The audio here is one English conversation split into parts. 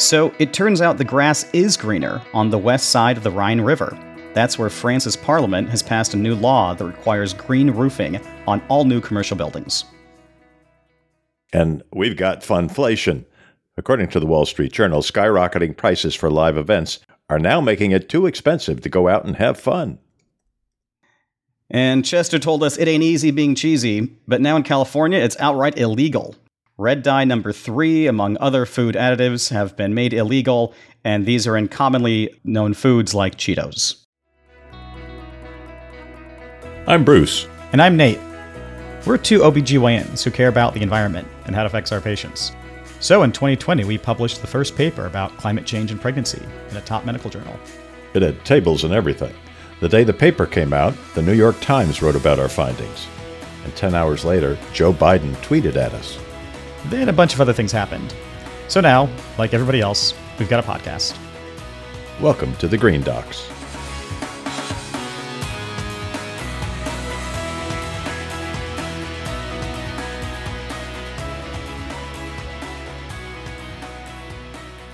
So it turns out the grass is greener on the west side of the Rhine River. That's where France's parliament has passed a new law that requires green roofing on all new commercial buildings. And we've got funflation. According to the Wall Street Journal, skyrocketing prices for live events are now making it too expensive to go out and have fun. And Chester told us it ain't easy being cheesy, but now in California it's outright illegal. Red dye number three, among other food additives, have been made illegal, and these are in commonly known foods like Cheetos. I'm Bruce. And I'm Nate. We're two OBGYNs who care about the environment and how it affects our patients. So in 2020, we published the first paper about climate change and pregnancy in a top medical journal. It had tables and everything. The day the paper came out, the New York Times wrote about our findings. And 10 hours later, Joe Biden tweeted at us. Then a bunch of other things happened. So now, like everybody else, we've got a podcast. Welcome to the Green Docs.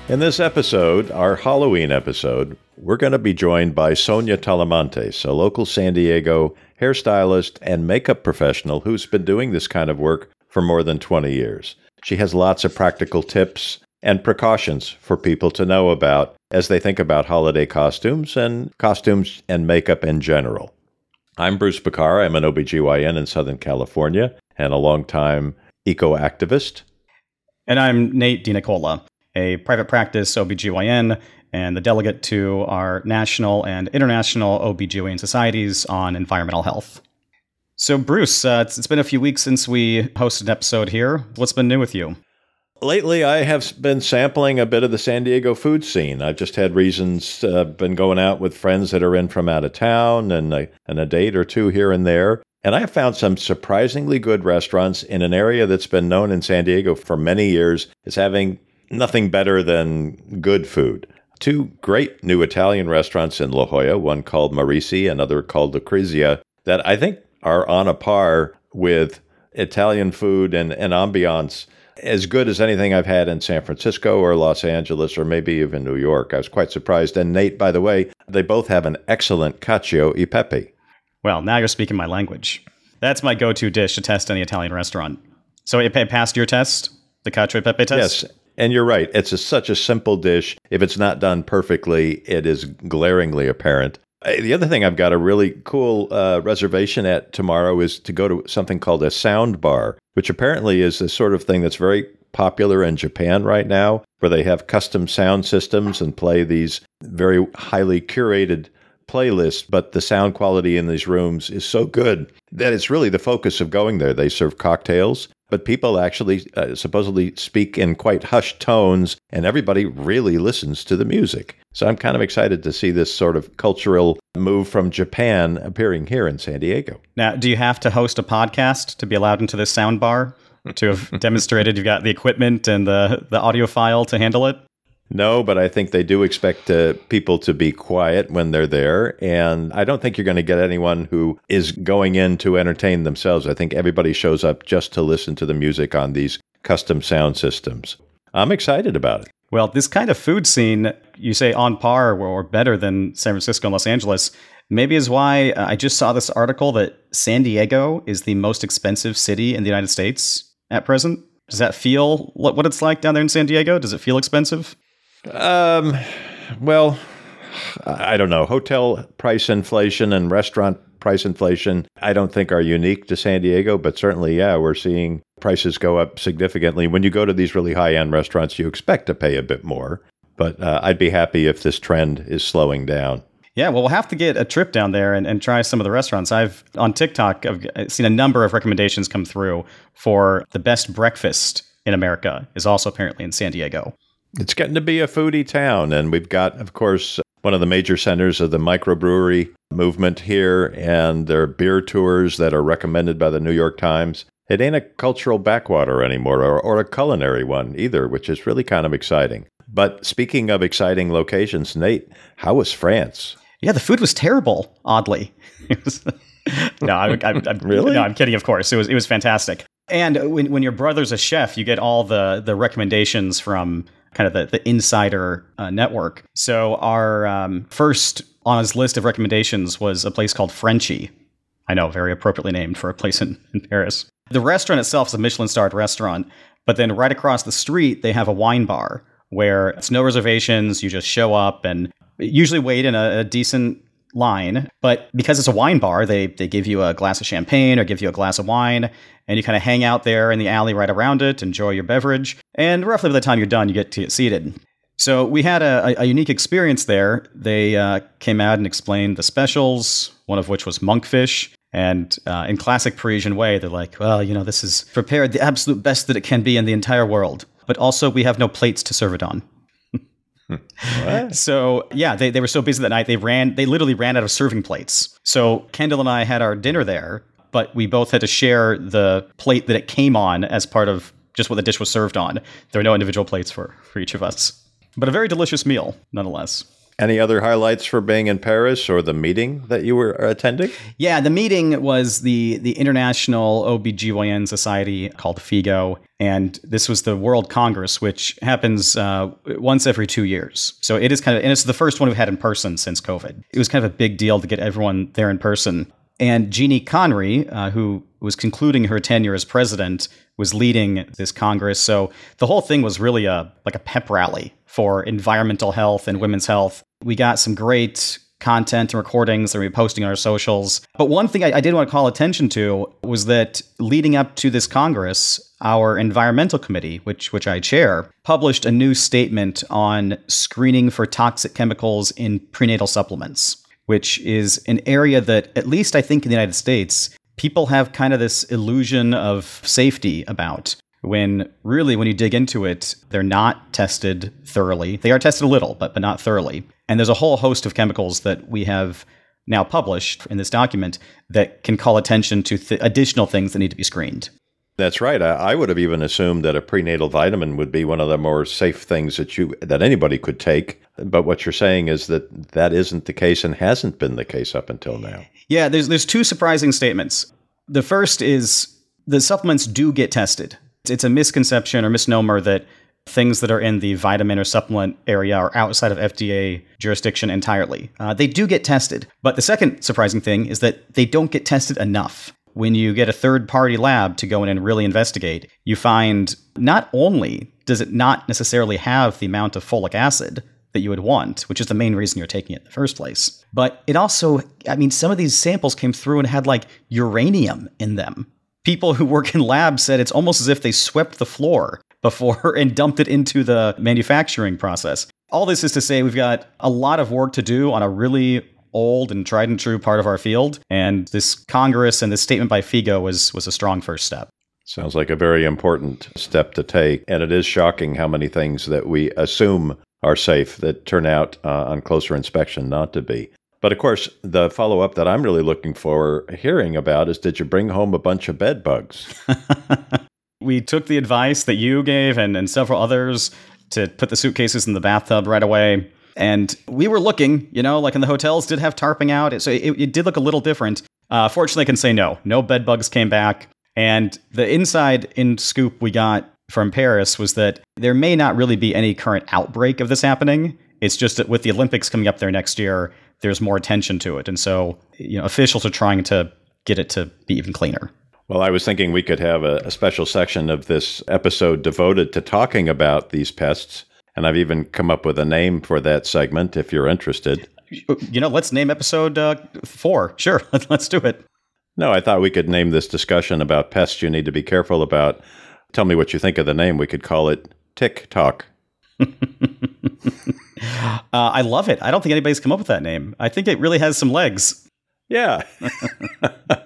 In this episode, our Halloween episode, we're going to be joined by Sonya Talamantes, a local San Diego hairstylist and makeup professional who's been doing this kind of work for more than 20 years. She has lots of practical tips and precautions for people to know about as they think about holiday costumes and costumes and makeup in general. I'm Bruce Bekkar. I'm an OBGYN in Southern California and a longtime eco activist. And I'm Nate DeNicola a private practice OBGYN and the delegate to our national and international OBGYN societies on environmental health. So, Bruce, uh, it's, it's been a few weeks since we hosted an episode here. What's been new with you? Lately, I have been sampling a bit of the San Diego food scene. I've just had reasons, uh, been going out with friends that are in from out of town and a, and a date or two here and there. And I have found some surprisingly good restaurants in an area that's been known in San Diego for many years as having nothing better than good food. Two great new Italian restaurants in La Jolla, one called Marisi, another called Lucrezia, that I think are on a par with Italian food and, and ambiance as good as anything I've had in San Francisco or Los Angeles or maybe even New York. I was quite surprised. And Nate, by the way, they both have an excellent cacio e pepe. Well, now you're speaking my language. That's my go to dish to test any Italian restaurant. So it passed your test, the cacio e pepe test? Yes. And you're right. It's a, such a simple dish. If it's not done perfectly, it is glaringly apparent. The other thing I've got a really cool uh, reservation at tomorrow is to go to something called a sound bar, which apparently is the sort of thing that's very popular in Japan right now, where they have custom sound systems and play these very highly curated playlists. But the sound quality in these rooms is so good that it's really the focus of going there. They serve cocktails but people actually uh, supposedly speak in quite hushed tones, and everybody really listens to the music. So I'm kind of excited to see this sort of cultural move from Japan appearing here in San Diego. Now, do you have to host a podcast to be allowed into this sound bar? to have demonstrated you've got the equipment and the, the audiophile to handle it? No, but I think they do expect uh, people to be quiet when they're there. And I don't think you're going to get anyone who is going in to entertain themselves. I think everybody shows up just to listen to the music on these custom sound systems. I'm excited about it. Well, this kind of food scene, you say on par or better than San Francisco and Los Angeles, maybe is why uh, I just saw this article that San Diego is the most expensive city in the United States at present. Does that feel what it's like down there in San Diego? Does it feel expensive? Um, well, I don't know. Hotel price inflation and restaurant price inflation, I don't think are unique to San Diego, but certainly, yeah, we're seeing prices go up significantly. When you go to these really high end restaurants, you expect to pay a bit more, but uh, I'd be happy if this trend is slowing down. Yeah, well, we'll have to get a trip down there and, and try some of the restaurants. I've on TikTok, I've seen a number of recommendations come through for the best breakfast in America is also apparently in San Diego. It's getting to be a foodie town. And we've got, of course, one of the major centers of the microbrewery movement here, and there are beer tours that are recommended by the New York Times. It ain't a cultural backwater anymore, or, or a culinary one either, which is really kind of exciting. But speaking of exciting locations, Nate, how was France? Yeah, the food was terrible. Oddly, no, I'm, I'm, I'm, really. No, I'm kidding. Of course, it was it was fantastic. And when when your brother's a chef, you get all the the recommendations from kind of the, the insider uh, network. So our um, first on his list of recommendations was a place called Frenchie. I know, very appropriately named for a place in, in Paris. The restaurant itself is a Michelin starred restaurant, but then right across the street, they have a wine bar where it's no reservations. You just show up and usually wait in a, a decent line. But because it's a wine bar, they, they give you a glass of champagne or give you a glass of wine, and you kind of hang out there in the alley right around it, enjoy your beverage, and roughly by the time you're done, you get to get seated. So we had a, a unique experience there. They uh, came out and explained the specials, one of which was monkfish. And uh, in classic Parisian way, they're like, well, you know, this is prepared the absolute best that it can be in the entire world. But also, we have no plates to serve it on. so yeah, they, they were so busy that night they ran they literally ran out of serving plates. So Kendall and I had our dinner there, but we both had to share the plate that it came on as part of just what the dish was served on. There were no individual plates for, for each of us. But a very delicious meal, nonetheless. Any other highlights for being in Paris or the meeting that you were attending? Yeah, the meeting was the the International OBGYN Society called FIGO, and this was the World Congress, which happens uh, once every two years. So it is kind of, and it's the first one we've had in person since COVID. It was kind of a big deal to get everyone there in person. And Jeannie Conry, uh, who was concluding her tenure as president, was leading this Congress. So the whole thing was really a like a pep rally for environmental health and women's health. We got some great content and recordings that we're posting on our socials. But one thing I, I, did want to call attention to was that leading up to this Congress, our environmental committee, which which I chair, published a new statement on screening for toxic chemicals in prenatal supplements, which is an area that, at least I think in the United States, people have kind of this illusion of safety about. When really when you dig into it they're not tested thoroughly. They are tested a little but but not thoroughly. And there's a whole host of chemicals that we have now published in this document that can call attention to th- additional things that need to be screened that's right. I, I, would have even assumed that a prenatal vitamin would be one of the more safe things that you that anybody could take. But what you're saying is that that isn't the case and hasn't been the case up until now. Yeah, there's there's two surprising statements. The first is the supplements do get tested. It's a misconception or misnomer that things that are in the vitamin or supplement area are outside of FDA jurisdiction entirely. Uh, they do get tested. But the second surprising thing is that they don't get tested enough. When you get a third party lab to go in and really investigate, you find not only does it not necessarily have the amount of folic acid that you would want, which is the main reason you're taking it in the first place, but it also, I mean, some of these samples came through and had like uranium in them people who work in labs said it's almost as if they swept the floor before and dumped it into the manufacturing process. All this is to say we've got a lot of work to do on a really old and tried and true part of our field, and this Congress and this statement by FIGO was was a strong first step. Sounds like a very important step to take, and it is shocking how many things that we assume are safe that turn out uh, on closer inspection not to be. But of course, the follow up that I'm really looking for hearing about is did you bring home a bunch of bed bugs? we took the advice that you gave and, and several others to put the suitcases in the bathtub right away. And we were looking, you know, like in the hotels did have tarping out. So it, it did look a little different. Uh, fortunately, I can say no. No bed bugs came back. And the inside in scoop we got from Paris was that there may not really be any current outbreak of this happening. It's just that with the Olympics coming up there next year, there's more attention to it. And so, you know, officials are trying to get it to be even cleaner. Well, I was thinking we could have a, a special section of this episode devoted to talking about these pests. And I've even come up with a name for that segment if you're interested. You know, let's name episode uh, four. Sure, let's do it. No, I thought we could name this discussion about pests you need to be careful about. Tell me what you think of the name. We could call it Tick Talk. Uh, I love it. I don't think anybody's come up with that name. I think it really has some legs. Yeah.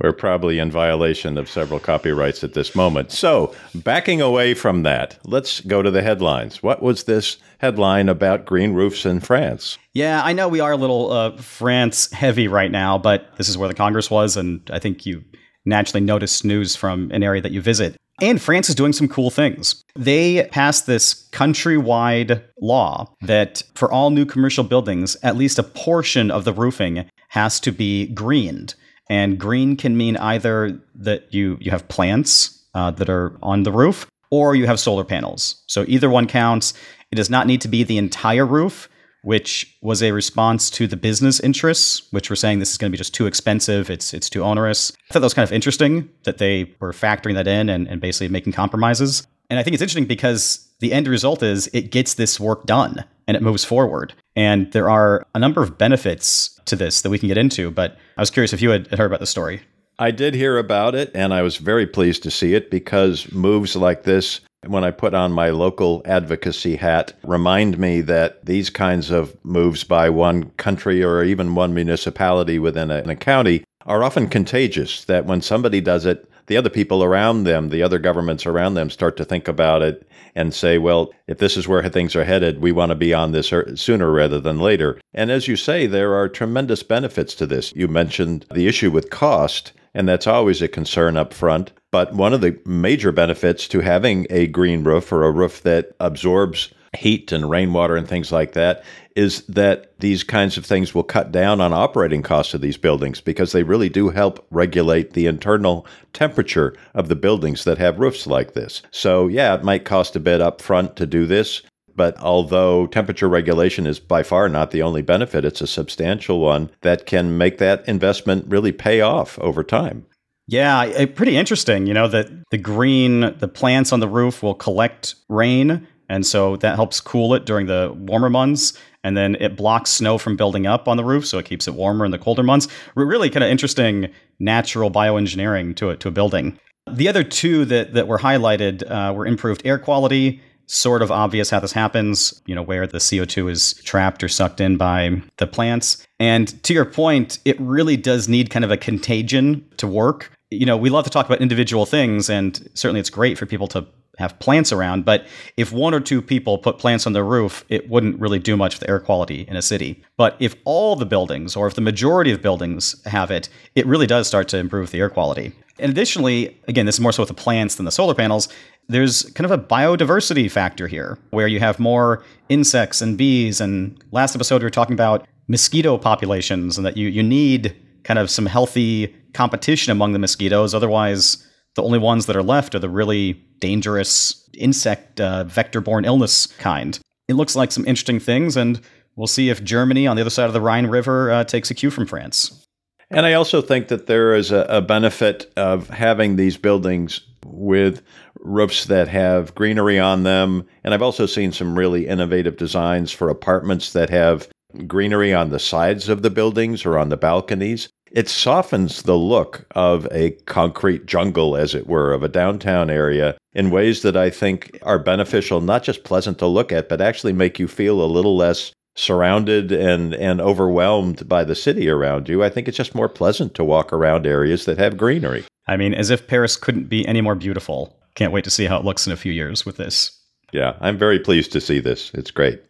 We're probably in violation of several copyrights at this moment. So, backing away from that, let's go to the headlines. What was this headline about green roofs in France? Yeah, I know we are a little uh, France heavy right now, but this is where the Congress was, and I think you naturally notice news from an area that you visit. And France is doing some cool things. They passed this countrywide law that for all new commercial buildings, at least a portion of the roofing has to be greened. And green can mean either that you, you have plants uh, that are on the roof, or you have solar panels. So either one counts. It does not need to be the entire roof, which was a response to the business interests, which were saying this is going to be just too expensive, it's it's too onerous. I thought that was kind of interesting that they were factoring that in and, and basically making compromises. And I think it's interesting because the end result is it gets this work done and it moves forward. And there are a number of benefits to this that we can get into, but I was curious if you had heard about the story. I did hear about it, and I was very pleased to see it because moves like this, when I put on my local advocacy hat, remind me that these kinds of moves by one country or even one municipality within a, a county are often contagious. That when somebody does it, the other people around them, the other governments around them, start to think about it and say, well, if this is where things are headed, we want to be on this er, sooner rather than later. And as you say, there are tremendous benefits to this. You mentioned the issue with cost and that's always a concern up front. But one of the major benefits to having a green roof or a roof that absorbs heat and rainwater and things like that is that these kinds of things will cut down on operating costs of these buildings because they really do help regulate the internal temperature of the buildings that have roofs like this. So, yeah, it might cost a bit up front to do this, but although temperature regulation is by far not the only benefit, it's a substantial one that can make that investment really pay off over time. Yeah, eh, pretty interesting. You know, that the green, the plants on the roof will collect rain. And so that helps cool it during the warmer months. And then it blocks snow from building up on the roof. So it keeps it warmer in the colder months. Really kind of interesting natural bioengineering to it, to a building. The other two that, that were highlighted uh, were improved air quality sort of obvious how this happens, you know, where the CO2 is trapped or sucked in by the plants. And to your point, it really does need kind of a contagion to work. You know, we love to talk about individual things, and certainly it's great for people to have plants around, but if one or two people put plants on their roof, it wouldn't really do much for the air quality in a city. But if all the buildings, or if the majority of buildings have it, it really does start to improve the air quality. And additionally, again, this is more so with the plants than the solar panels, there's kind of a biodiversity factor here where you have more insects and bees. And last episode, we were talking about mosquito populations and that you, you need kind of some healthy competition among the mosquitoes. Otherwise, the only ones that are left are the really dangerous insect uh, vector borne illness kind. It looks like some interesting things, and we'll see if Germany on the other side of the Rhine River uh, takes a cue from France. And I also think that there is a, a benefit of having these buildings with roofs that have greenery on them. And I've also seen some really innovative designs for apartments that have greenery on the sides of the buildings or on the balconies. It softens the look of a concrete jungle, as it were, of a downtown area in ways that I think are beneficial, not just pleasant to look at, but actually make you feel a little less surrounded and, and overwhelmed by the city around you. I think it's just more pleasant to walk around areas that have greenery. I mean, as if Paris couldn't be any more beautiful. Can't wait to see how it looks in a few years with this. Yeah, I'm very pleased to see this. It's great.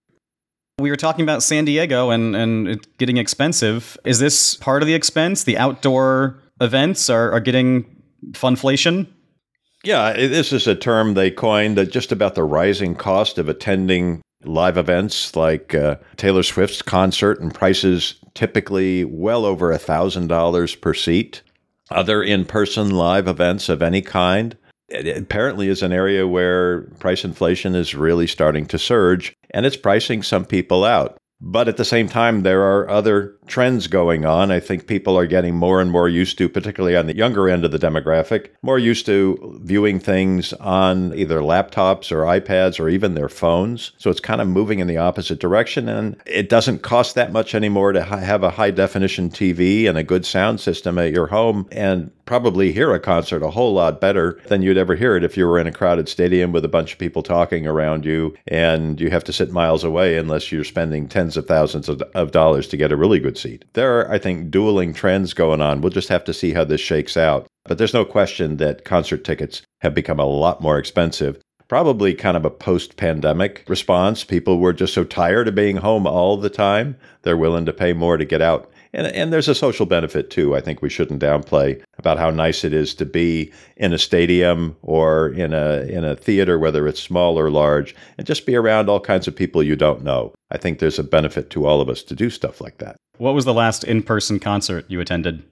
We were talking about San Diego and, and it getting expensive. Is this part of the expense? The outdoor events are, are getting funflation? Yeah, this is a term they coined just about the rising cost of attending live events like uh, Taylor Swift's concert and prices typically well over a $1,000 per seat. Other in person live events of any kind. It apparently is an area where price inflation is really starting to surge and it's pricing some people out. But at the same time, there are other trends going on. I think people are getting more and more used to, particularly on the younger end of the demographic, more used to viewing things on either laptops or iPads or even their phones. So it's kind of moving in the opposite direction. And it doesn't cost that much anymore to have a high definition TV and a good sound system at your home. And probably hear a concert a whole lot better than you'd ever hear it if you were in a crowded stadium with a bunch of people talking around you and you have to sit miles away unless you're spending tens of thousands of, of dollars to get a really good seat. There are, I think, dueling trends going on. We'll just have to see how this shakes out. But there's no question that concert tickets have become a lot more expensive probably kind of a post pandemic response. People were just so tired of being home all the time, they're willing to pay more to get out and, and there's a social benefit too. I think we shouldn't downplay about how nice it is to be in a stadium or in a in a theater, whether it's small or large, and just be around all kinds of people you don't know. I think there's a benefit to all of us to do stuff like that. What was the last in-person concert you attended?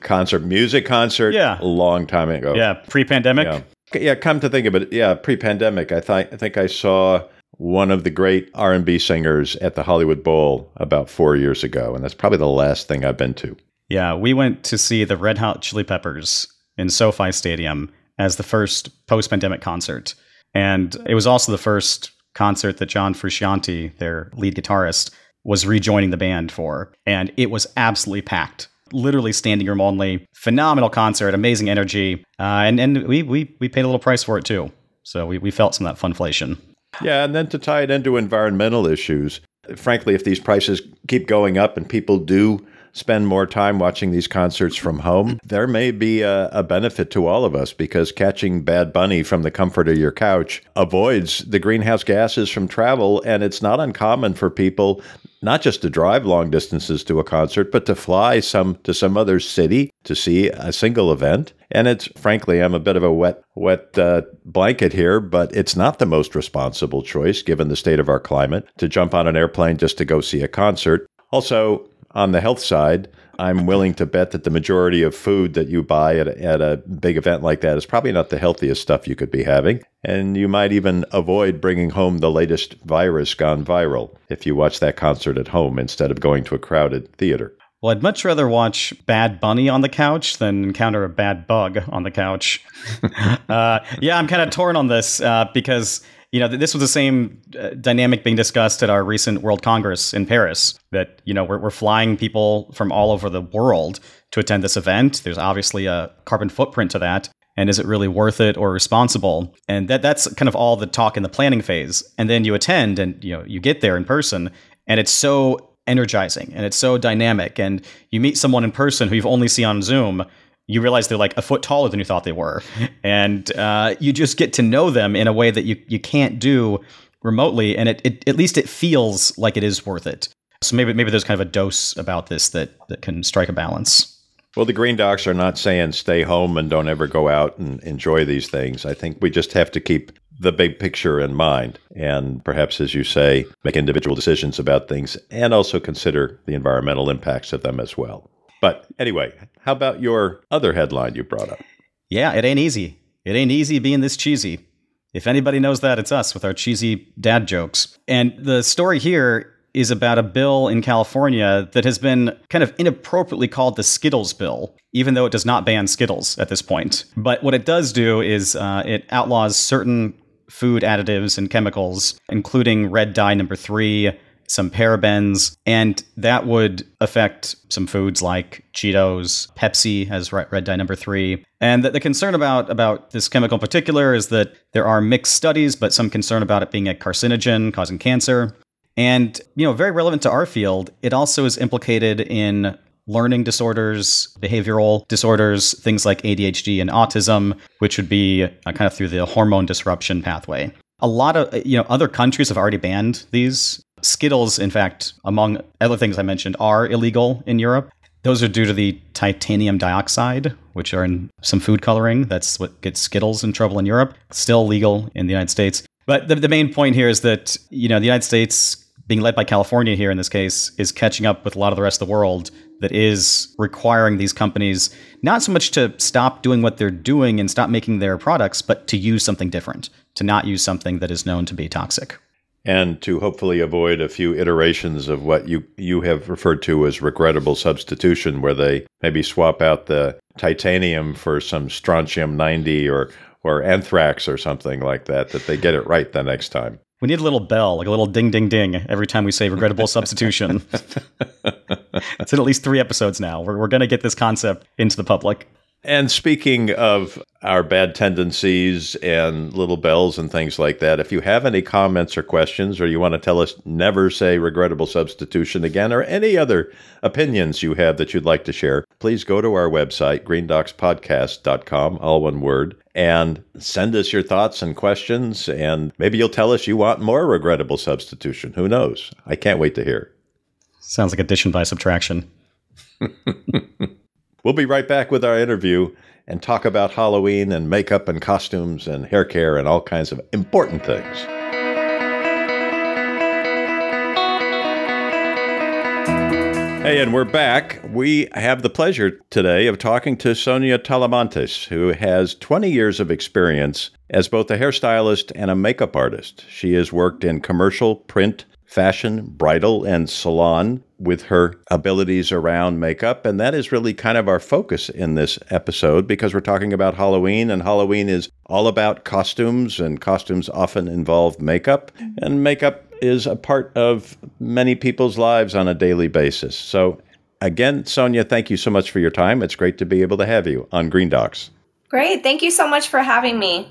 Concert, music concert. Yeah, a long time ago. Yeah, pre-pandemic. Yeah. Yeah, come to think of it, yeah, pre-pandemic, I thought I think I saw one of the great R&B singers at the Hollywood Bowl about 4 years ago, and that's probably the last thing I've been to. Yeah, we went to see the Red Hot Chili Peppers in SoFi Stadium as the first post-pandemic concert. And it was also the first concert that John Frusciante, their lead guitarist, was rejoining the band for. And it was absolutely packed. Literally standing room only. Phenomenal concert, amazing energy. Uh, and and we, we, we paid a little price for it too. So we, we felt some of that funflation. Yeah, and then to tie it into environmental issues, frankly, if these prices keep going up and people do spend more time watching these concerts from home, there may be a, a, benefit to all of us because catching Bad Bunny from the comfort of your couch avoids the greenhouse gases from travel. And it's not uncommon for people not just to drive long distances to a concert, but to fly some to some other city to see a single event. And it's frankly, I'm a bit of a wet, wet uh, blanket here, but it's not the most responsible choice given the state of our climate to jump on an airplane just to go see a concert. Also, on the health side, I'm willing to bet that the majority of food that you buy at a, at a big event like that is probably not the healthiest stuff you could be having. And you might even avoid bringing home the latest virus gone viral if you watch that concert at home instead of going to a crowded theater. Well, I'd much rather watch Bad Bunny on the couch than encounter a bad bug on the couch. uh, yeah, I'm kind of torn on this uh, because you know, this was the same uh, dynamic being discussed at our recent World Congress in Paris. That you know, we're, we're flying people from all over the world to attend this event. There's obviously a carbon footprint to that, and is it really worth it or responsible? And that that's kind of all the talk in the planning phase. And then you attend, and you know, you get there in person, and it's so energizing and it's so dynamic and you meet someone in person who you've only seen on zoom you realize they're like a foot taller than you thought they were, and uh, you just get to know them in a way that you you can't do remotely, and it, it at least it feels like it is worth it. So maybe maybe there's kind of a dose about this that that can strike a balance. Well, the Green Docs are not saying stay home and don't ever go out and enjoy these things. I think we just have to keep the big picture in mind and perhaps, as you say, make individual decisions about things and also consider the environmental impacts of them as well. But anyway, how about your other headline you brought up? Yeah, it ain't easy. It ain't easy being this cheesy. If anybody knows that, it's us with our cheesy dad jokes. And the story here is about a bill in California that has been kind of inappropriately called the Skittles bill, even though it does not ban Skittles at this point. But what it does do is uh, it outlaws certain food additives and chemicals, including red dye number three, some parabens, and that would affect some foods like Cheetos, Pepsi has red dye number three. And the, concern about, about this chemical in particular is that there are mixed studies, but some concern about it being a carcinogen causing cancer. And, you know, very relevant to our field, it also is implicated in learning disorders, behavioral disorders, things like ADHD and autism, which would be uh, kind of through the hormone disruption pathway. A lot of you know other countries have already banned these Skittles, in fact, among other things I mentioned, are illegal in Europe. Those are due to the titanium dioxide, which are in some food coloring. That's what gets Skittles in trouble in Europe. Still legal in the United States. But the, the main point here is that, you know, the United States, being led by California here in this case, is catching up with a lot of the rest of the world that is requiring these companies not so much to stop doing what they're doing and stop making their products, but to use something different, to not use something that is known to be toxic and to hopefully avoid a few iterations of what you, you have referred to as regrettable substitution, where they maybe swap out the titanium for some strontium 90 or, or anthrax or something like that, that they get it right the next time. We need a little bell, like a little ding, ding, ding, every time we say regrettable substitution. it's in at least three episodes now. We're, we're going to get this concept into the public. And speaking of our bad tendencies and little bells and things like that, if you have any comments or questions, or you want to tell us never say regrettable substitution again, or any other opinions you have that you'd like to share, please go to our website, greendocspodcast.com, all one word, and send us your thoughts and questions. And maybe you'll tell us you want more regrettable substitution. Who knows? I can't wait to hear. Sounds like addition by subtraction. We'll be right back with our interview and talk about Halloween and makeup and costumes and hair care and all kinds of important things. Hey, and we're back. We have the pleasure today of talking to Sonya Talamantes, who has 20 years of experience as both a hairstylist and a makeup artist. She has worked in commercial, print, fashion, bridal, and salon with her abilities around makeup. And that is really kind of our focus in this episode because we're talking about Halloween, and Halloween is all about costumes, and costumes often involve makeup. And makeup is a part of many people's lives on a daily basis. So, again, Sonya, thank you so much for your time. It's great to be able to have you on Green Docs. Great. Thank you so much for having me.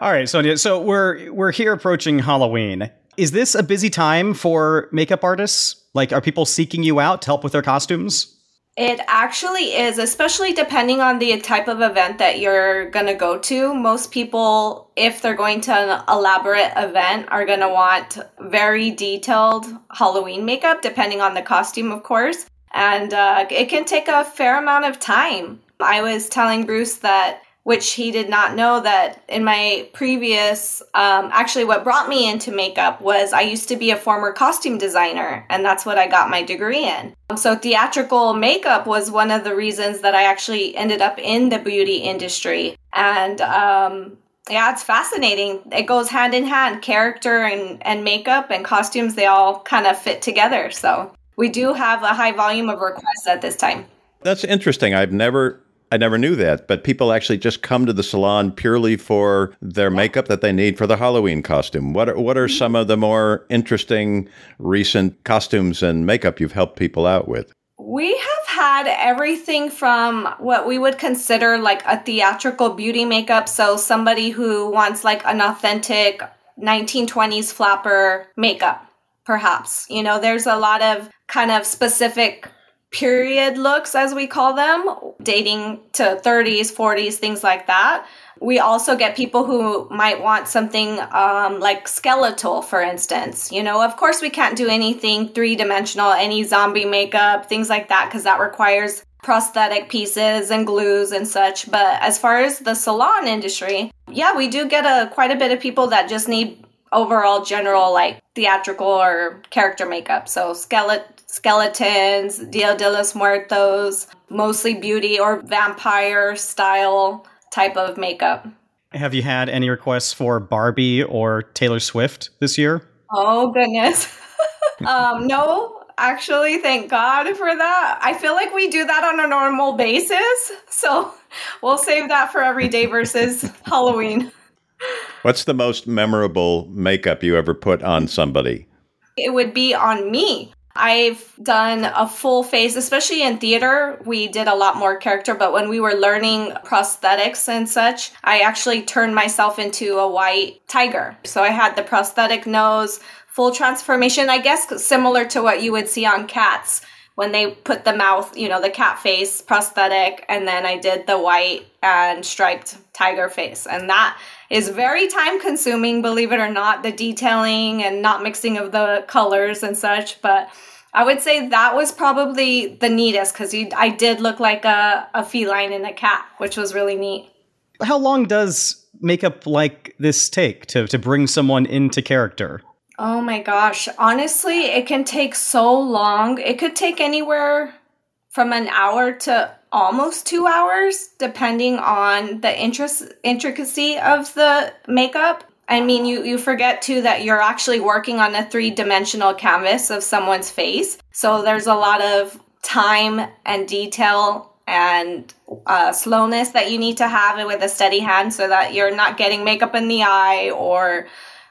All right, Sonya. So we're we're here approaching Halloween. Is this a busy time for makeup artists? Like, are people seeking you out to help with their costumes? It actually is, especially depending on the type of event that you're going to go to. Most people, if they're going to an elaborate event, are going to want very detailed Halloween makeup, depending on the costume, of course. And uh, it can take a fair amount of time. I was telling Bruce that which he did not know that in my previous um, actually what brought me into makeup was i used to be a former costume designer and that's what i got my degree in. So theatrical makeup was one of the reasons that i actually ended up in the beauty industry. And um, yeah it's fascinating. It goes hand in hand. Character and, and makeup and costumes they all kind of fit together. So we do have a high volume of requests at this time. That's interesting. I've never I never knew that, but people actually just come to the salon purely for their makeup that they need for the Halloween costume. What are, what are mm-hmm. some of the more interesting recent costumes and makeup you've helped people out with? We have had everything from what we would consider like a theatrical beauty makeup. So, somebody who wants like an authentic 1920s flapper makeup, perhaps. You know, there's a lot of kind of specific period looks, as we call them, dating to 30s, 40s, things like that. We also get people who might want something um, like skeletal, for instance. You know, of course, we can't do anything three dimensional, any zombie makeup, things like that, because that requires prosthetic pieces and glues and such. But as far as the salon industry, yeah, we do get a quite a bit of people that just need overall general like theatrical or character makeup. So skeleton skeletons, Dia de los Muertos, mostly beauty or vampire style type of makeup. Have you had any requests for Barbie or Taylor Swift this year? Oh, goodness. um, no, actually, thank God for that. I feel like we do that on a normal basis. So we'll save that for everyday versus Halloween. What's the most memorable makeup you ever put on somebody? It would be on me. I've done a full face, especially in theater. We did a lot more character, but when we were learning prosthetics and such, I actually turned myself into a white tiger. So I had the prosthetic nose, full transformation, I guess similar to what you would see on cats when they put the mouth, you know, the cat face prosthetic, and then I did the white and striped tiger face. And that is very time consuming, believe it or not, the detailing and not mixing of the colors and such. But I would say that was probably the neatest because I did look like a, a feline and a cat, which was really neat. How long does makeup like this take to, to bring someone into character? Oh my gosh. Honestly, it can take so long. It could take anywhere from an hour to almost two hours, depending on the interest, intricacy of the makeup. I mean, you, you forget too that you're actually working on a three dimensional canvas of someone's face. So there's a lot of time and detail and uh, slowness that you need to have with a steady hand so that you're not getting makeup in the eye or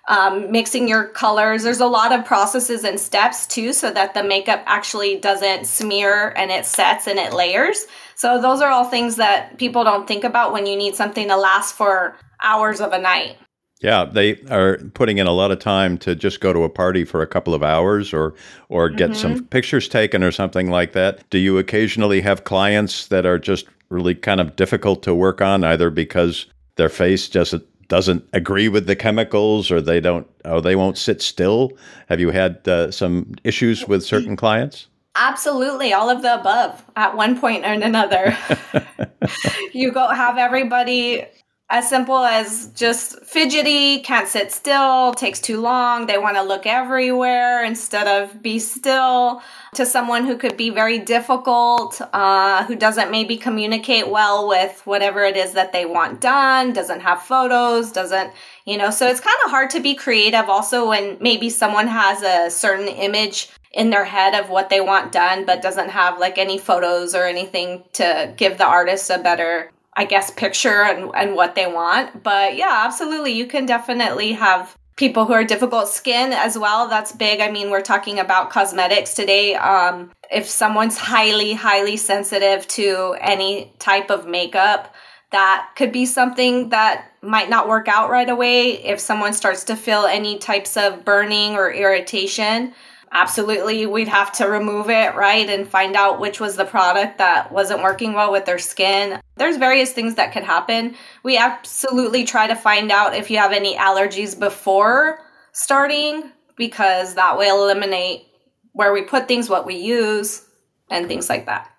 um, mixing your colors. There's a lot of processes and steps too, so that the makeup actually doesn't smear and it sets and it layers. So those are all things that people don't think about when you need something to last for hours of a night. Yeah, they are putting in a lot of time to just go to a party for a couple of hours or or get mm-hmm. some pictures taken or something like that. Do you occasionally have clients that are just really kind of difficult to work on either because their face just doesn't agree with the chemicals or they don't or they won't sit still? Have you had uh, some issues with certain clients? Absolutely. All of the above at one point or another. You go have everybody as simple as just fidgety, can't sit still, takes too long, they want to look everywhere instead of be still, to someone who could be very difficult, uh, who doesn't maybe communicate well with whatever it is that they want done, doesn't have photos, doesn't, you know, so it's kind of hard to be creative also when maybe someone has a certain image in their head of what they want done, but doesn't have like any photos or anything to give the artist a better I guess, picture and, and what they want. But yeah, absolutely. You can definitely have people who are difficult skin as well. That's big. I mean, we're talking about cosmetics today. Um, if someone's highly, highly sensitive to any type of makeup, that could be something that might not work out right away. If someone starts to feel any types of burning or irritation, absolutely we'd have to remove it, right? And find out which was the product that wasn't working well with their skin. There's various things that could happen. We absolutely try to find out if you have any allergies before starting because that will eliminate where we put things, what we use, and things like that.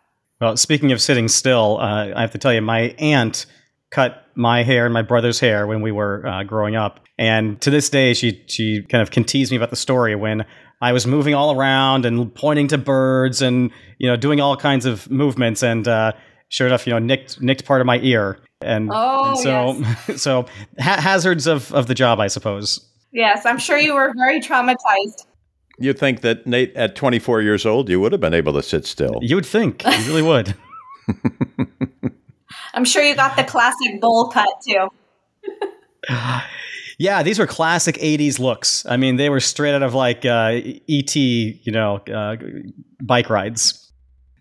Well, speaking of sitting still, uh, I have to tell you, my aunt cut my hair and my brother's hair when we were uh, growing up. And to this day, she she kind of can tease me about the story when I was moving all around and pointing to birds and you know doing all kinds of movements and uh, sure enough you know nicked nicked part of my ear and, oh, and so yes. so ha- hazards of of the job I suppose. Yes, I'm sure you were very traumatized. You'd think that Nate, at 24 years old, you would have been able to sit still. You would think, you really would. I'm sure you got the classic bowl cut too. Yeah, these were classic '80s looks. I mean, they were straight out of like uh, ET, you know, uh, bike rides.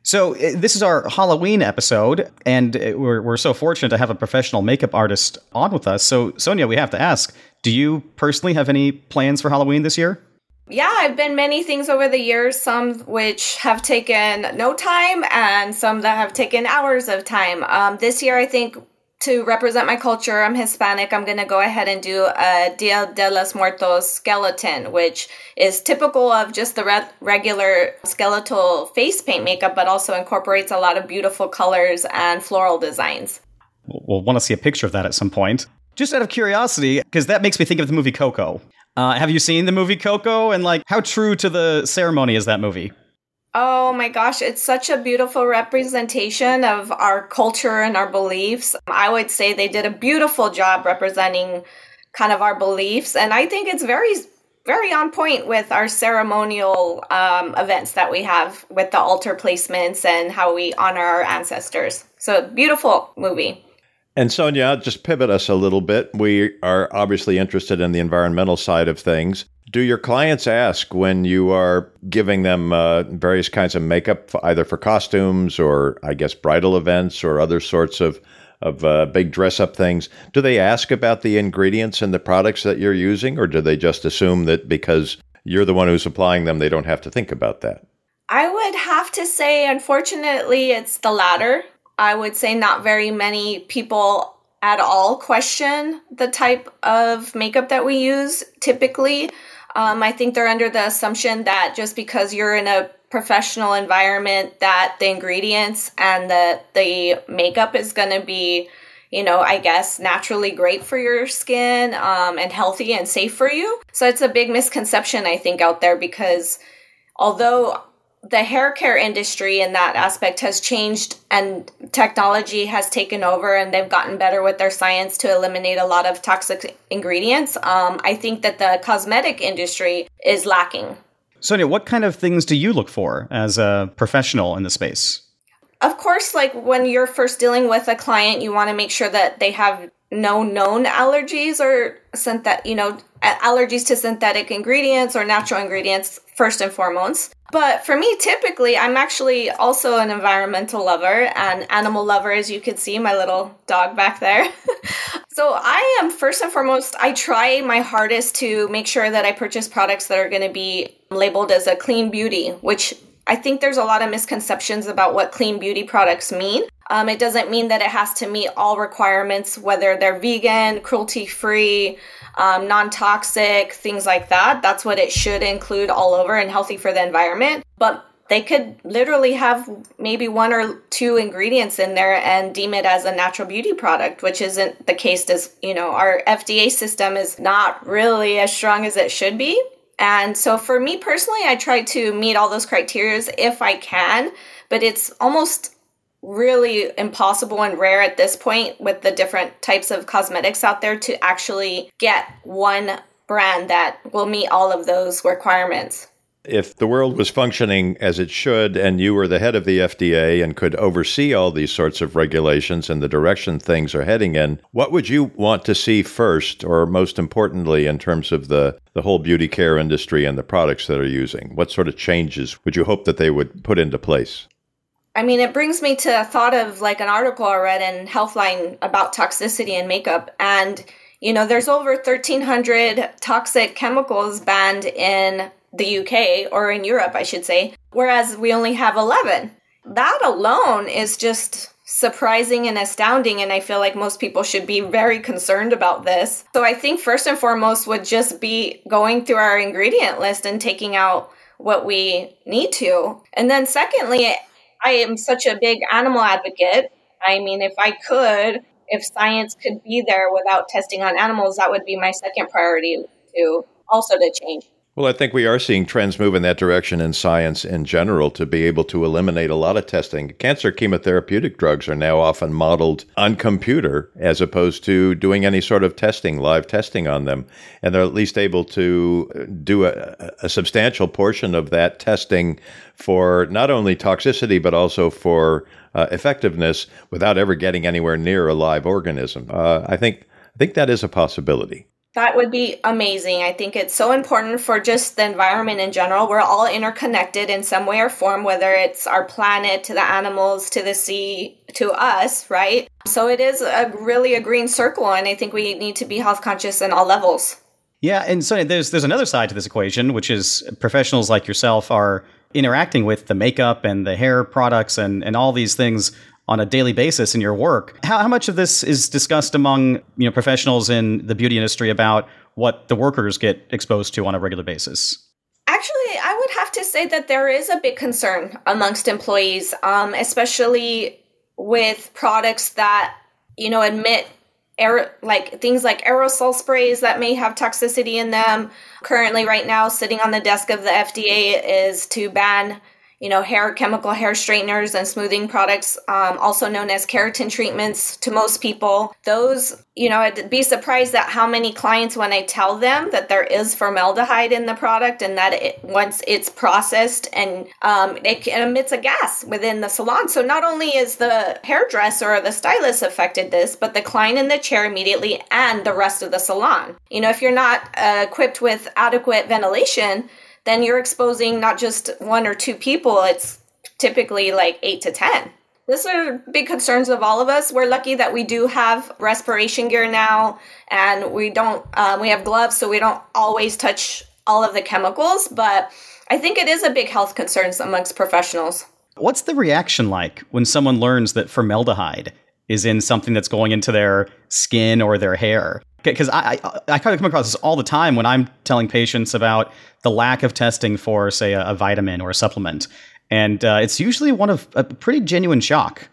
So uh, this is our Halloween episode, and uh, we're we're so fortunate to have a professional makeup artist on with us. So Sonya, we have to ask: Do you personally have any plans for Halloween this year? Yeah, I've been many things over the years, some which have taken no time and some that have taken hours of time. Um, this year, I think to represent my culture, I'm Hispanic, I'm going to go ahead and do a Dia de los Muertos skeleton, which is typical of just the re- regular skeletal face paint makeup, but also incorporates a lot of beautiful colors and floral designs. We'll want to see a picture of that at some point. Just out of curiosity, because that makes me think of the movie Coco. Uh, have you seen the movie Coco? And like, how true to the ceremony is that movie? Oh my gosh, it's such a beautiful representation of our culture and our beliefs. I would say they did a beautiful job representing kind of our beliefs. And I think it's very, very on point with our ceremonial um, events that we have with the altar placements and how we honor our ancestors. So, beautiful movie. And Sonya, just pivot us a little bit. We are obviously interested in the environmental side of things. Do your clients ask when you are giving them uh, various kinds of makeup, either for costumes or, I guess, bridal events or other sorts of of uh, big dress up things? Do they ask about the ingredients and the products that you're using, or do they just assume that because you're the one who's applying them, they don't have to think about that? I would have to say, unfortunately, it's the latter. I would say not very many people at all question the type of makeup that we use typically. Um, I think they're under the assumption that just because you're in a professional environment, that the ingredients and the the makeup is going to be, you know, I guess naturally great for your skin um, and healthy and safe for you. So it's a big misconception I think out there because although the hair care industry in that aspect has changed and technology has taken over and they've gotten better with their science to eliminate a lot of toxic ingredients. Um, I think that the cosmetic industry is lacking. Sonya, what kind of things do you look for as a professional in the space? Of course, like when you're first dealing with a client, you want to make sure that they have no known allergies or synthetic, you know, allergies to synthetic ingredients or natural ingredients first and foremost. But for me, typically, I'm actually also an environmental lover and animal lover, as you can see, my little dog back there. so I am first and foremost, I try my hardest to make sure that I purchase products that are going to be labeled as a clean beauty, which I think there's a lot of misconceptions about what clean beauty products mean. Um, it doesn't mean that it has to meet all requirements, whether they're vegan, cruelty free, um, non toxic, things like that. That's what it should include all over and healthy for the environment. But they could literally have maybe one or two ingredients in there and deem it as a natural beauty product, which isn't the case as, you know, our FDA system is not really as strong as it should be. And so for me personally, I try to meet all those criteria if I can, but it's almost really impossible and rare at this point with the different types of cosmetics out there to actually get one brand that will meet all of those requirements. If the world was functioning as it should and you were the head of the FDA and could oversee all these sorts of regulations and the direction things are heading in, what would you want to see first or most importantly in terms of the, the whole beauty care industry and the products that are using? What sort of changes would you hope that they would put into place? I mean, it brings me to a thought of like an article I read in Healthline about toxicity in makeup. And, you know, there's over 1,300 toxic chemicals banned in the UK or in Europe, I should say, whereas we only have 11. That alone is just surprising and astounding and I feel like most people should be very concerned about this. So I think first and foremost would just be going through our ingredient list and taking out what we need to. And then secondly, I am such a big animal advocate. I mean, if I could, if science could be there without testing on animals, that would be my second priority to also to change. Well, I think we are seeing trends move in that direction in science in general to be able to eliminate a lot of testing. Cancer chemotherapeutic drugs are now often modeled on computer as opposed to doing any sort of testing, live testing on them. And they're at least able to do a, a substantial portion of that testing for not only toxicity, but also for uh, effectiveness without ever getting anywhere near a live organism. Uh, I think I think that is a possibility. That would be amazing. I think it's so important for just the environment in general. We're all interconnected in some way or form, whether it's our planet to the animals to the sea to us, right? So it is a really a green circle, and I think we need to be health conscious in all levels. Yeah, and so there's there's another side to this equation, which is professionals like yourself are interacting with the makeup and the hair products and, and all these things on a daily basis in your work. How, how much of this is discussed among you know professionals in the beauty industry about what the workers get exposed to on a regular basis? Actually, I would have to say that there is a big concern amongst employees, um, especially with products that you know admit air like things like aerosol sprays that may have toxicity in them. Currently, right now, sitting on the desk of the FDA is to ban you know, hair chemical hair straighteners and smoothing products, um, also known as keratin treatments to most people. Those, you know, I'd be surprised at how many clients when I tell them that there is formaldehyde in the product and that it, once it's processed and um, it emits a gas within the salon. So not only is the hairdresser or the stylist affected this, but the client in the chair immediately and the rest of the salon. You know, if you're not uh, equipped with adequate ventilation, then you're exposing not just one or two people, it's typically like eight to 10. These are big concerns of all of us. We're lucky that we do have respiration gear now, and we don't, um, we have gloves, so we don't always touch all of the chemicals, but I think it is a big health concern amongst professionals. What's the reaction like when someone learns that formaldehyde is in something that's going into their skin or their hair? Because I, I, I kind of come across this all the time when I'm telling patients about the lack of testing for, say, a, a vitamin or a supplement, and uh, it's usually one of a pretty genuine shock.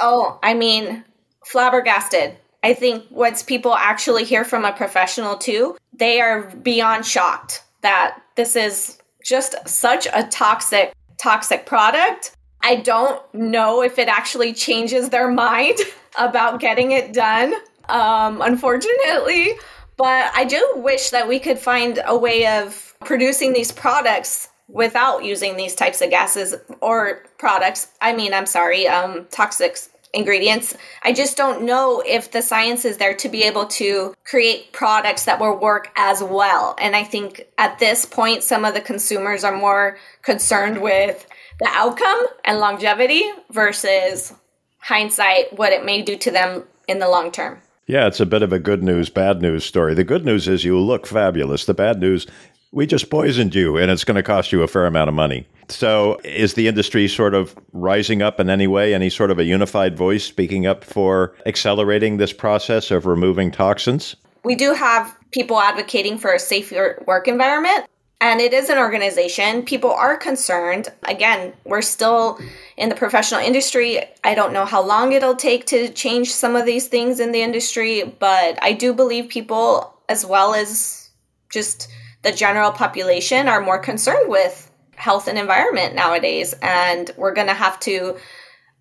Oh, I mean, flabbergasted. I think once people actually hear from a professional too, they are beyond shocked that this is just such a toxic, toxic product. I don't know if it actually changes their mind about getting it done um, unfortunately. But I do wish that we could find a way of producing these products without using these types of gases or products. I mean, I'm sorry, um, toxic ingredients. I just don't know if the science is there to be able to create products that will work as well. And I think at this point, some of the consumers are more concerned with the outcome and longevity versus hindsight, what it may do to them in the long term. Yeah, it's a bit of a good news, bad news story. The good news is you look fabulous. The bad news, we just poisoned you and it's going to cost you a fair amount of money. So, is the industry sort of rising up in any way? Any sort of a unified voice speaking up for accelerating this process of removing toxins? We do have people advocating for a safer work environment. And it is an organization. People are concerned. Again, we're still in the professional industry. I don't know how long it'll take to change some of these things in the industry, but I do believe people, as well as just the general population, are more concerned with health and environment nowadays. And we're going to have to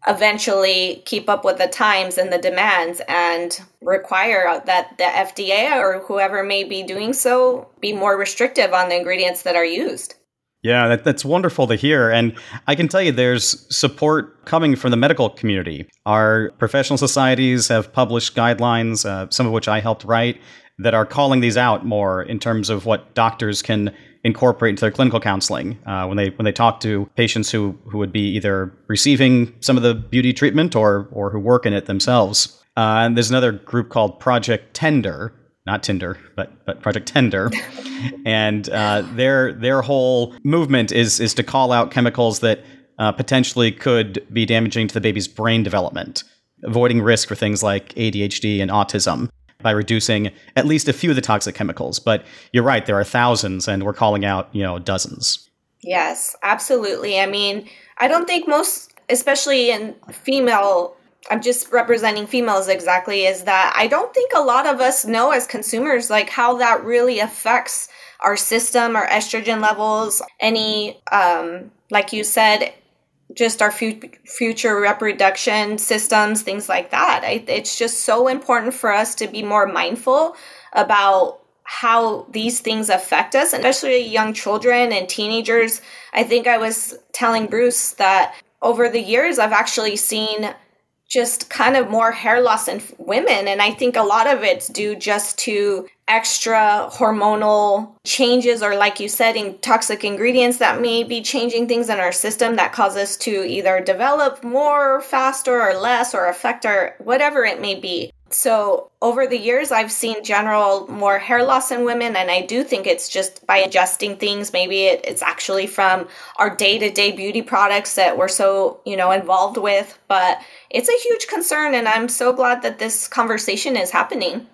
eventually keep up with the times and the demands and require that the FDA or whoever may be doing so be more restrictive on the ingredients that are used. Yeah, that, that's wonderful to hear. And I can tell you there's support coming from the medical community. Our professional societies have published guidelines, uh, some of which I helped write, that are calling these out more in terms of what doctors can incorporate into their clinical counseling uh, when they when they talk to patients who who would be either receiving some of the beauty treatment or or who work in it themselves. Uh, and there's another group called Project TENDR, not Tinder, but but Project TENDR, and uh, their their whole movement is is to call out chemicals that uh, potentially could be damaging to the baby's brain development, avoiding risk for things like ADHD and autism by reducing at least a few of the toxic chemicals. But you're right, there are thousands, and we're calling out, you know, dozens. Yes, absolutely. I mean, I don't think most, especially in female, I'm just representing females exactly, is that I don't think a lot of us know as consumers, like how that really affects our system, our estrogen levels, any, um, like you said, just our future reproduction systems, things like that. I, it's just so important for us to be more mindful about how these things affect us, especially young children and teenagers. I think I was telling Bruce that over the years, I've actually seen just kind of more hair loss in women. And I think a lot of it's due just to extra hormonal changes, or like you said, in toxic ingredients that may be changing things in our system that cause us to either develop more faster or less or affect our whatever it may be. So, over the years, I've seen general more hair loss in women, and I do think it's just by adjusting things. Maybe it, it's actually from our day to day beauty products that we're so, you know, involved with. But it's a huge concern, and I'm so glad that this conversation is happening.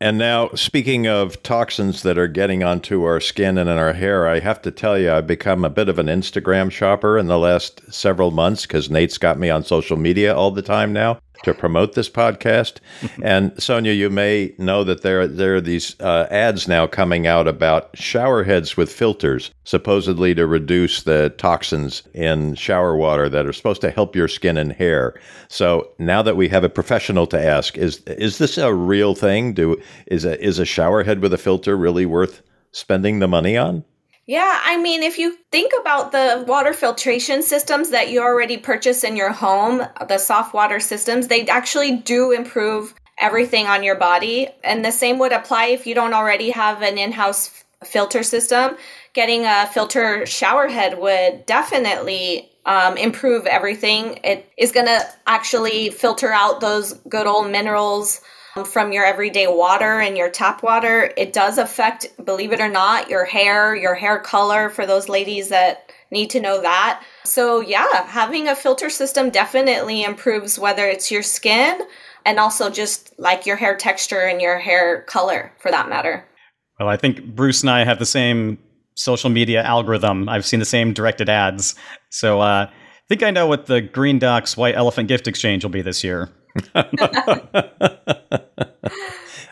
And now, speaking of toxins that are getting onto our skin and in our hair, I have to tell you, I've become a bit of an Instagram shopper in the last several months because Nate's got me on social media all the time now to promote this podcast. and Sonya, you may know that there there are these uh, ads now coming out about shower heads with filters, supposedly to reduce the toxins in shower water that are supposed to help your skin and hair. So now that we have a professional to ask, is is this a real thing? Do is a is a shower head with a filter really worth spending the money on? Yeah, I mean, if you think about the water filtration systems that you already purchase in your home, the soft water systems, they actually do improve everything on your body. And the same would apply if you don't already have an in house filter system. Getting a filter shower head would definitely um, improve everything. It is going to actually filter out those good old minerals from your everyday water and your tap water. It does affect, believe it or not, your hair, your hair color for those ladies that need to know that. So, yeah, having a filter system definitely improves whether it's your skin and also just like your hair texture and your hair color for that matter. Well, I think Bruce and I have the same social media algorithm. I've seen the same directed ads. So, uh, I think I know what the Green Docs White Elephant Gift Exchange will be this year.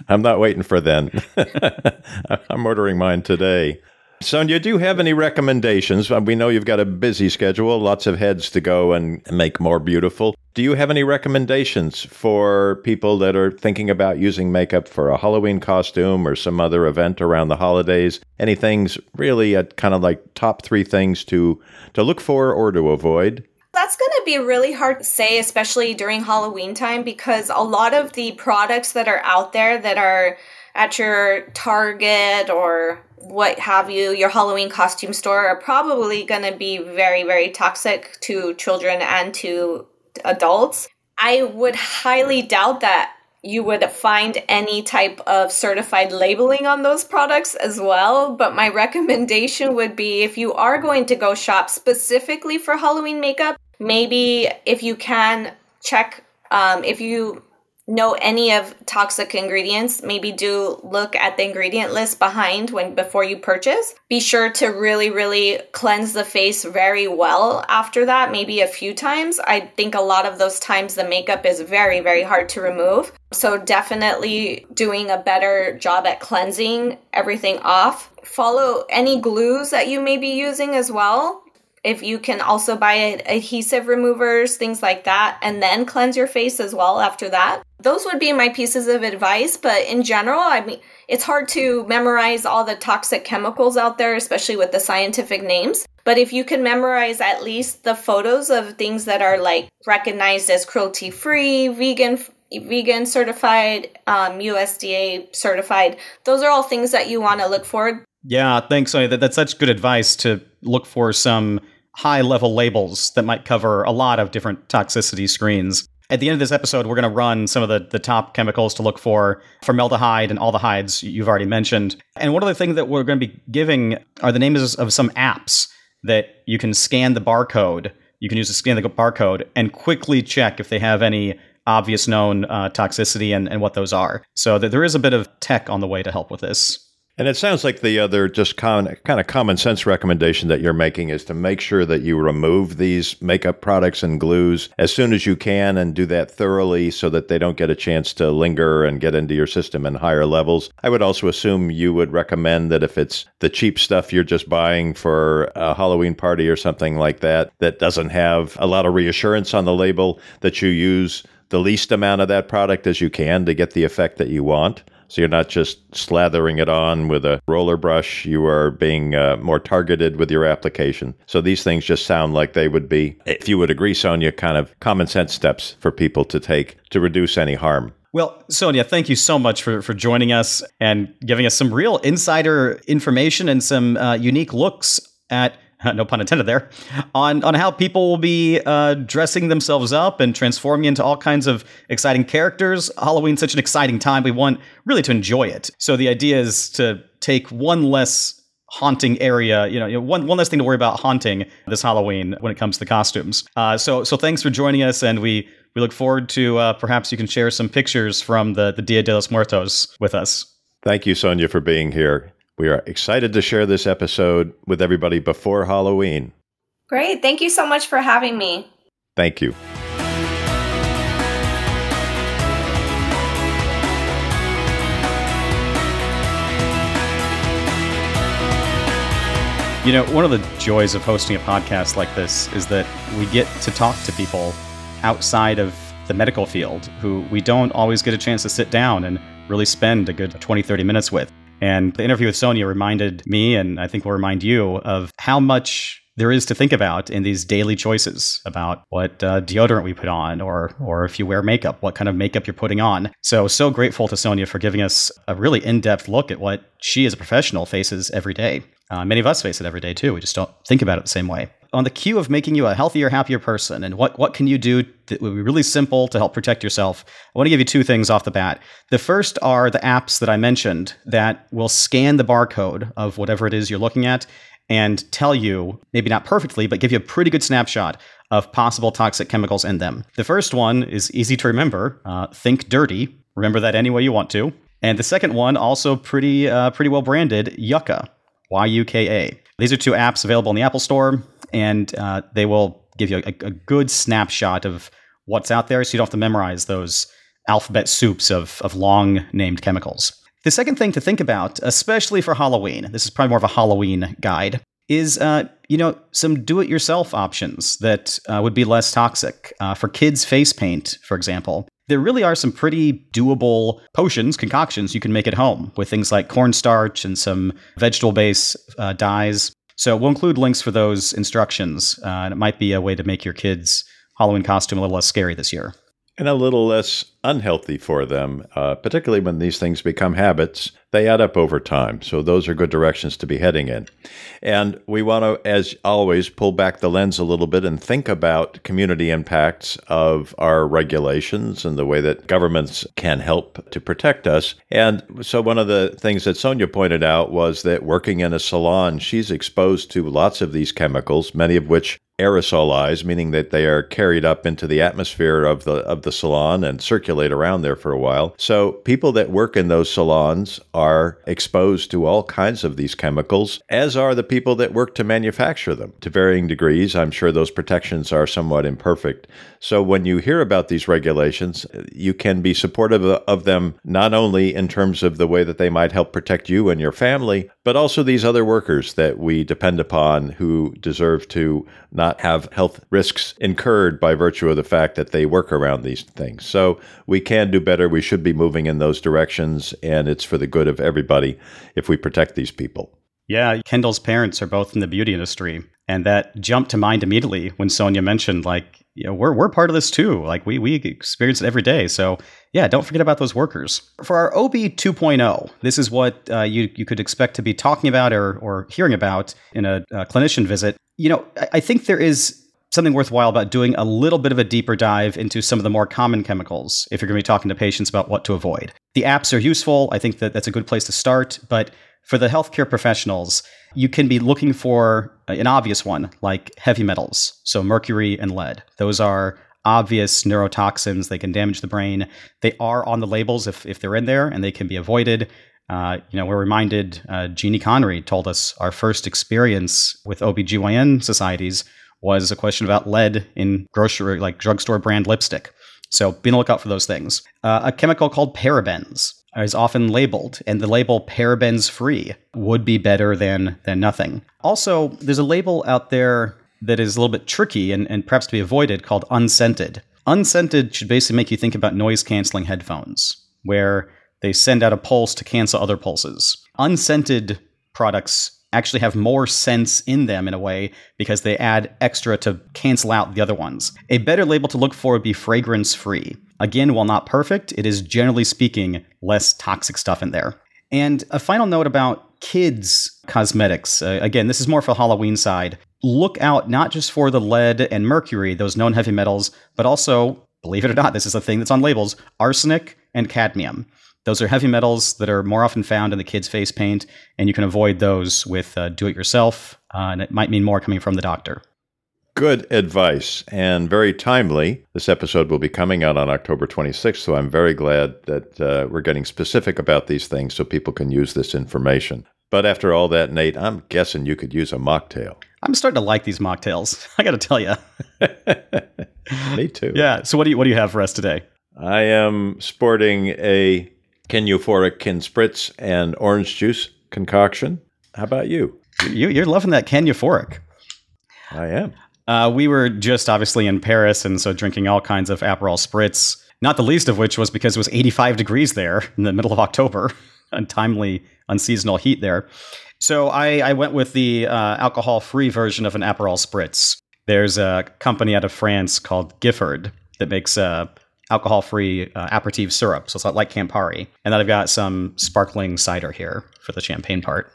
I'm not waiting for then. I'm ordering mine today. Sonya, do you have any recommendations? Uh, we know you've got a busy schedule, lots of heads to go and make more beautiful. Do you have any recommendations for people that are thinking about using makeup for a Halloween costume or some other event around the holidays? Any things really uh, kind of like top three things to to look for or to avoid? That's going to be really hard to say, especially during Halloween time, because a lot of the products that are out there that are at your Target or what have you, your Halloween costume store, are probably going to be very, very toxic to children and to adults. I would highly doubt that you would find any type of certified labeling on those products as well. But my recommendation would be if you are going to go shop specifically for Halloween makeup, maybe if you can check um, if you know any of toxic ingredients, maybe do look at the ingredient list behind when before you purchase. Be sure to really really cleanse the face very well after that, maybe a few times. I think a lot of those times the makeup is very very hard to remove. So definitely doing a better job at cleansing everything off. Follow any glues that you may be using as well if you can also buy adhesive removers, things like that, and then cleanse your face as well after that. Those would be my pieces of advice, but in general, I mean, it's hard to memorize all the toxic chemicals out there, especially with the scientific names. But if you can memorize at least the photos of things that are like recognized as cruelty free, vegan, vegan certified, um, USDA certified, those are all things that you want to look for. Yeah, thanks. That, that's such good advice to look for some high level labels that might cover a lot of different toxicity screens. At the end of this episode, we're going to run some of the, the top chemicals to look for formaldehyde and all the aldehydes you've already mentioned. And one of the things that we're going to be giving are the names of some apps that you can scan the barcode. You can use to scan the barcode and quickly check if they have any obvious known uh, toxicity and, and what those are. So there is a bit of tech on the way to help with this. And it sounds like the other just con- kind of common sense recommendation that you're making is to make sure that you remove these makeup products and glues as soon as you can and do that thoroughly so that they don't get a chance to linger and get into your system in higher levels. I would also assume you would recommend that if it's the cheap stuff you're just buying for a Halloween party or something like that, that doesn't have a lot of reassurance on the label, that you use the least amount of that product as you can to get the effect that you want. So you're not just slathering it on with a roller brush. You are being uh, more targeted with your application. So these things just sound like they would be, if you would agree, Sonya, kind of common sense steps for people to take to reduce any harm. Well, Sonya, thank you so much for, for joining us and giving us some real insider information and some uh, unique looks at no pun intended there, on on how people will be uh, dressing themselves up and transforming into all kinds of exciting characters. Halloween's such an exciting time. We want really to enjoy it. So the idea is to take one less haunting area, you know, one one less thing to worry about haunting this Halloween when it comes to the costumes. Uh, so so thanks for joining us, and we we look forward to uh, perhaps you can share some pictures from the the Dia de los Muertos with us. Thank you, Sonya, for being here. We are excited to share this episode with everybody before Halloween. Great. Thank you so much for having me. Thank you. You know, one of the joys of hosting a podcast like this is that we get to talk to people outside of the medical field who we don't always get a chance to sit down and really spend a good 20, 30 minutes with. And the interview with Sonya reminded me, and I think will remind you, of how much there is to think about in these daily choices about what uh, deodorant we put on, or or if you wear makeup, what kind of makeup you're putting on. So so grateful to Sonya for giving us a really in-depth look at what she as a professional faces every day. Uh, many of us face it every day too. We just don't think about it the same way on the cue of making you a healthier, happier person and what, what can you do that would be really simple to help protect yourself, I want to give you two things off the bat. The first are the apps that I mentioned that will scan the barcode of whatever it is you're looking at and tell you, maybe not perfectly, but give you a pretty good snapshot of possible toxic chemicals in them. The first one is easy to remember uh, Think Dirty. Remember that any way you want to. And the second one, also pretty, uh, pretty well branded, Yuka. Y U K A. These are two apps available in the Apple Store and uh, they will give you a, a, good snapshot of what's out there, so you don't have to memorize those alphabet soups of, of long named chemicals. The second thing to think about, especially for Halloween, this is probably more of a Halloween guide, is uh, you know some do-it-yourself options that uh, would be less toxic uh, for kids' face paint, for example. There really are some pretty doable potions, concoctions you can make at home with things like cornstarch and some vegetable-based uh, dyes. So we'll include links for those instructions, uh, and it might be a way to make your kids' Halloween costume a little less scary this year. And a little less unhealthy for them, uh, particularly when these things become habits. They add up over time. So, those are good directions to be heading in. And we want to, as always, pull back the lens a little bit and think about community impacts of our regulations and the way that governments can help to protect us. And so, one of the things that Sonya pointed out was that working in a salon, she's exposed to lots of these chemicals, many of which aerosolize, meaning that they are carried up into the atmosphere of the of the salon and circulate around there for a while. So people that work in those salons are exposed to all kinds of these chemicals, as are the people that work to manufacture them. To varying degrees, I'm sure those protections are somewhat imperfect. So when you hear about these regulations, uh, you can be supportive of them not only in terms of the way that they might help protect you and your family, but also these other workers that we depend upon who deserve to not have health risks incurred by virtue of the fact that they work around these things. So we can do better. We should be moving in those directions, and it's for the good of everybody if we protect these people. Yeah, Kendall's parents are both in the beauty industry. And that jumped to mind immediately when Sonya mentioned, like, you know, we're, we're part of this too. Like, we, we experience it every day. So, yeah, don't forget about those workers. For our OB 2.0, this is what uh, you, you could expect to be talking about or, or hearing about in a, a clinician visit. You know, I, I think there is something worthwhile about doing a little bit of a deeper dive into some of the more common chemicals if you're going to be talking to patients about what to avoid. The apps are useful. I think that that's a good place to start. But for the healthcare professionals, you can be looking for an obvious one like heavy metals, so mercury and lead. Those are obvious neurotoxins. They can damage the brain. They are on the labels if, if they're in there and they can be avoided. Uh, you know, we're reminded, uh, Jeanne Conry told us our first experience with OBGYN societies was a question about lead in grocery, like drugstore brand lipstick. So be on the lookout for those things. Uh, a chemical called parabens is often labeled, and the label parabens free would be better than than nothing. Also, there's a label out there that is a little bit tricky and, and perhaps to be avoided called unscented. Unscented should basically make you think about noise canceling headphones, where they send out a pulse to cancel other pulses. Unscented products actually have more scents in them in a way because they add extra to cancel out the other ones. A better label to look for would be fragrance free. Again, while not perfect, it is generally speaking less toxic stuff in there. And a final note about kids' cosmetics. Uh, again, this is more for Halloween side. Look out not just for the lead and mercury, those known heavy metals, but also, believe it or not, this is a thing that's on labels arsenic and cadmium. Those are heavy metals that are more often found in the kids' face paint, and you can avoid those with uh, do it yourself, uh, and it might mean more coming from the doctor. Good advice and very timely. This episode will be coming out on October 26th, so I'm very glad that uh, we're getting specific about these things so people can use this information. But after all that, Nate, I'm guessing you could use a mocktail. I'm starting to like these mocktails. I got to tell you. Me too. Yeah. So what do you what do you have for us today? I am sporting a Kin Euphoric Kin Spritz and orange juice concoction. How about you? you you're loving that Kin Euphoric. I am. Uh, we were just obviously in Paris, and so drinking all kinds of Aperol spritz. Not the least of which was because it was 85 degrees there in the middle of October, untimely, unseasonal heat there. So I, I went with the uh, alcohol-free version of an Aperol spritz. There's a company out of France called Giffard that makes uh, alcohol-free uh, aperitif syrup, so it's like Campari. And then I've got some sparkling cider here for the champagne part.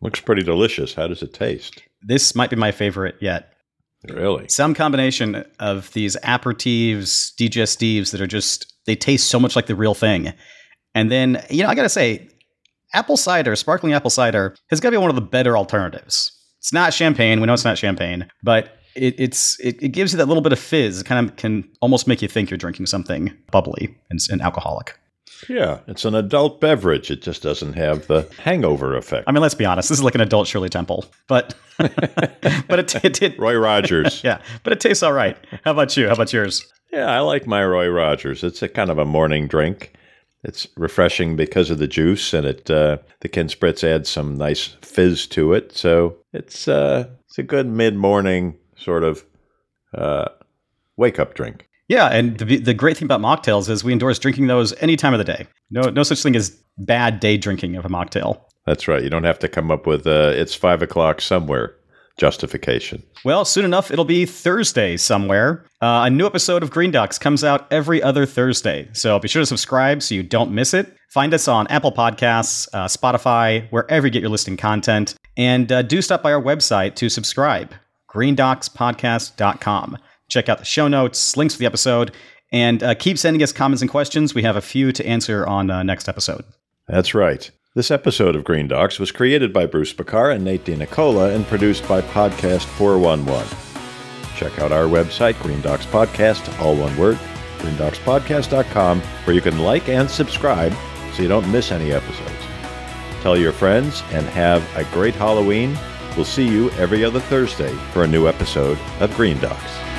Looks pretty delicious. How does it taste? This might be my favorite yet. Really? Some combination of these aperitifs, digestives that are just, they taste so much like the real thing. And then, you know, I got to say, apple cider, sparkling apple cider, has got to be one of the better alternatives. It's not champagne. We know it's not champagne, but it, it's it, it, gives you that little bit of fizz. It kind of can almost make you think you're drinking something bubbly and, and alcoholic. Yeah, it's an adult beverage. It just doesn't have the hangover effect. I mean, let's be honest. This is like an adult Shirley Temple, but but it, it, it Roy Rogers. yeah, but it tastes all right. How about you? How about yours? Yeah, I like my Roy Rogers. It's a kind of a morning drink. It's refreshing because of the juice, and it uh, the Kin Spritz adds some nice fizz to it. So it's uh, it's a good mid morning sort of uh, wake up drink. Yeah, and the, the great thing about mocktails is we endorse drinking those any time of the day. No, no such thing as bad day drinking of a mocktail. That's right. You don't have to come up with uh, it's five o'clock somewhere justification. Well, soon enough, it'll be Thursday somewhere. Uh, a new episode of Green Docs comes out every other Thursday, so be sure to subscribe so you don't miss it. Find us on Apple Podcasts, uh, Spotify, wherever you get your listing content, and uh, do stop by our website to subscribe, greendocspodcast.com. Check out the show notes, links to the episode, and uh, keep sending us comments and questions. We have a few to answer on uh, next episode. That's right. This episode of Green Docs was created by Bruce Bekkar and Nate DeNicola and produced by Podcast 411. Check out our website, Green Docs Podcast, all one word, greendocspodcast.com, where you can like and subscribe so you don't miss any episodes. Tell your friends and have a great Halloween. We'll see you every other Thursday for a new episode of Green Docs.